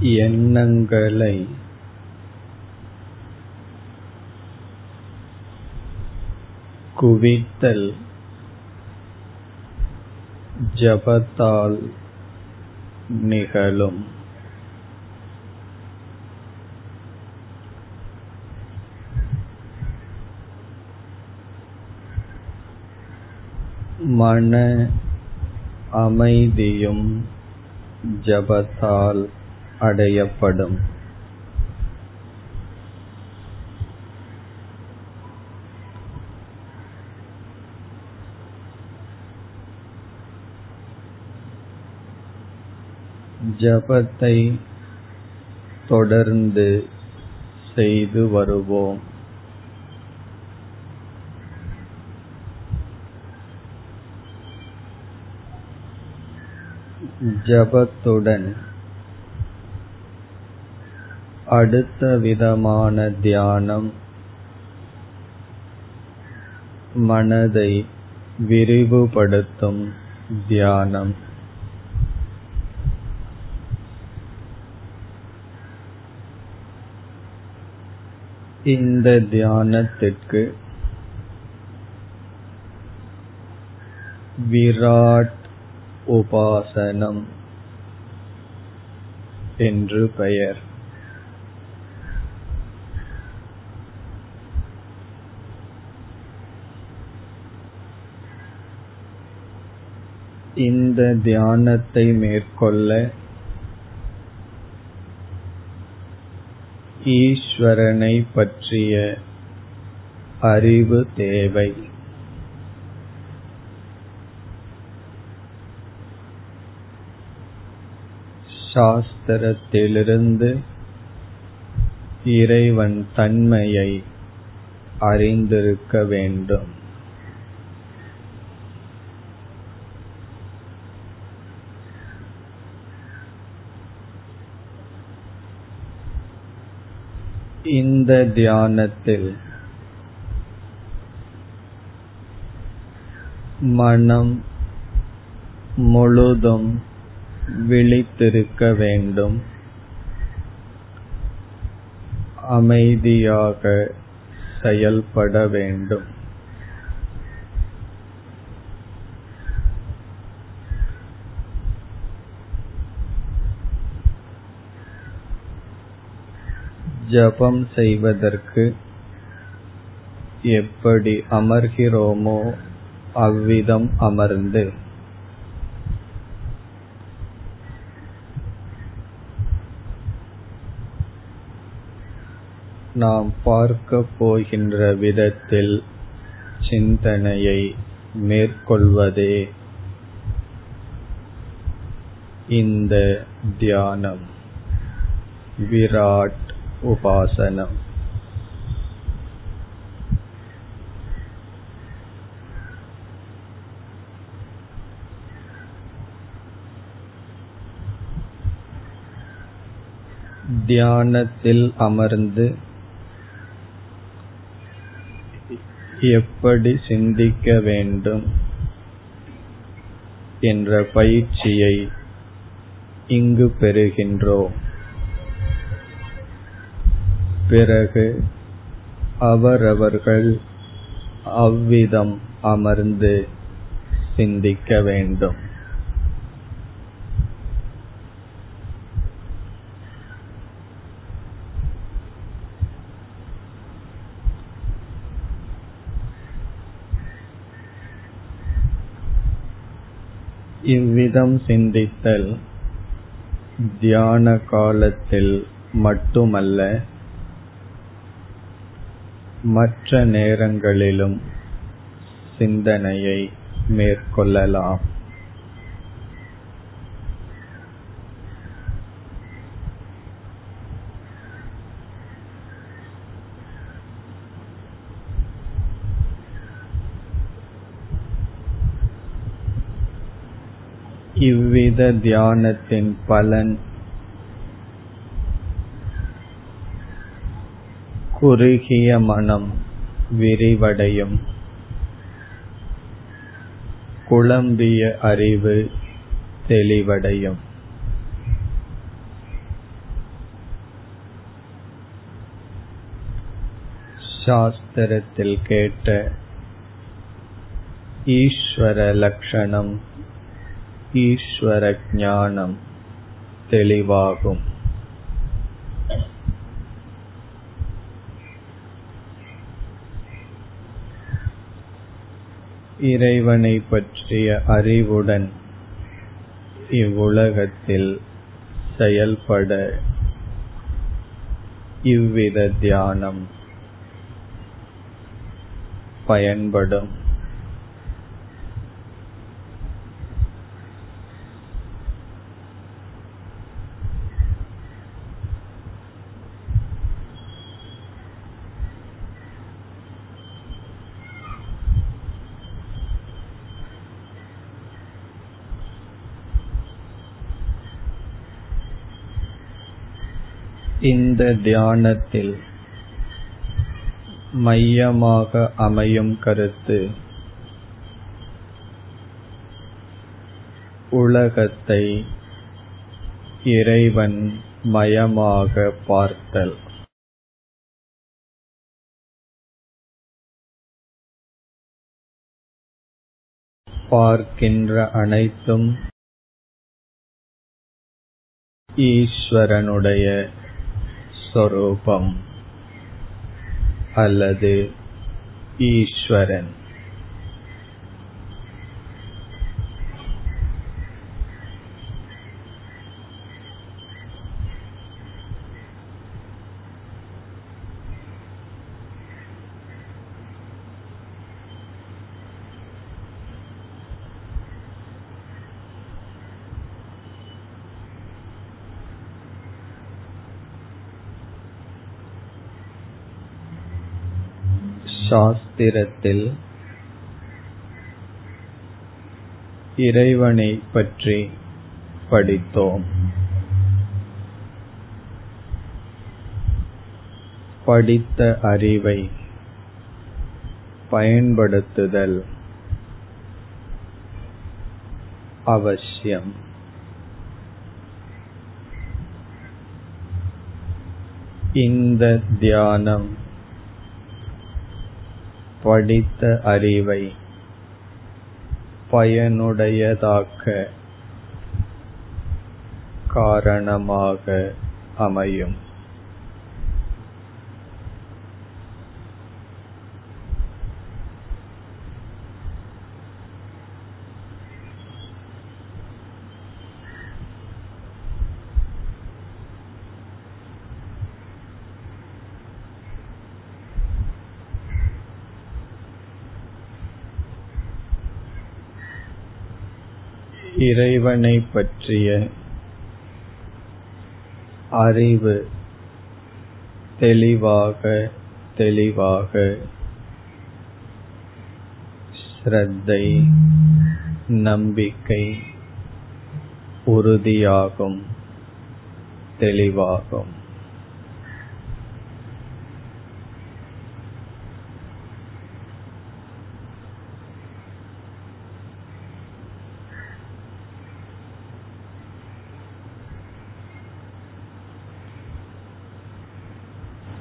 எண்ணங்களை. குவித்தல். ஜபத்தால் நிகழும். மன அமைதியும் ஜபத்தால் அடையப்படும். ஜபத்தை தொடர்ந்து செய்து வருவோம். ஜபத்துடன் அடுத்த விதமான தியானம். மனதை விரிவுபடுத்தும் தியானம். இந்த தியானத்திற்கு விராட் உபாசனம் என்று பெயர். இந்த தியானத்தை மேற்கொள்ள ஈஸ்வரனை பற்றிய அறிவு தேவை. சாஸ்திரத்திலிருந்து இறைவன் தன்மையை அறிந்திருக்க வேண்டும். இந்த தியானத்தில் மனம் முழுதும் விழித்திருக்க வேண்டும். அமைதியாக செயல்பட வேண்டும். ஜபம் செய்வதற்கு எப்படி அமர்கிறோமோ அவ்விதம் அமர்ந்து. நாம் பார்க்கப் போகின்ற விதத்தில் சிந்தனையை மேற்கொள்வதே இந்த தியானம். விராட் உபாசனம் தியானத்தில் அமர்ந்து எப்படி சிந்திக்க வேண்டும் என்ற பயிற்சியை இங்கு பெறுகின்றோம். பிறகு அவரவர்கள் அவ்விதம் அமர்ந்து சிந்திக்க வேண்டும். இவ்விதம் சிந்தித்தல் தியான காலத்தில் மட்டுமல்ல மற்ற நேரங்களிலும் சிந்தனையை மேற்கொள்ளலாம். இவ்வித தியானத்தின் பலன் குறுகிய மனம் விரிவடையும். குழம்பிய அறிவு தெளிவடையும். சாஸ்திரத்தில் கேட்ட ஈஸ்வர லட்சணம் ஈஸ்வர ஞானம் தெளிவாகும். இறைவனை பற்றிய அறிவுடன் இவ்வுலகத்தில் செயல்பட இவ்வித தியானம் பயன்படும். இந்த தியானத்தில் மையமாக அமையும் கருத்து உலகத்தை இறைவன் மயமாக பார்த்தல். பார்க்கின்ற அனைத்தும் ஈஸ்வரனுடைய சொரூபம் அல்லது ஈஸ்வரன் சாஸ்திரத்தில் இறைவனை பற்றி படித்தோம். படித்த அறிவை பயன்படுத்துதல் அவசியம். இந்த தியானம் படித்த அறிவை பயனுடையதாக்க காரணமாக அமையும். இறைவனை பற்றிய அறிவு தெளிவாக தெளிவாக ஸ்ரத்தை நம்பிக்கை உறுதியாகும் தெளிவாகும்.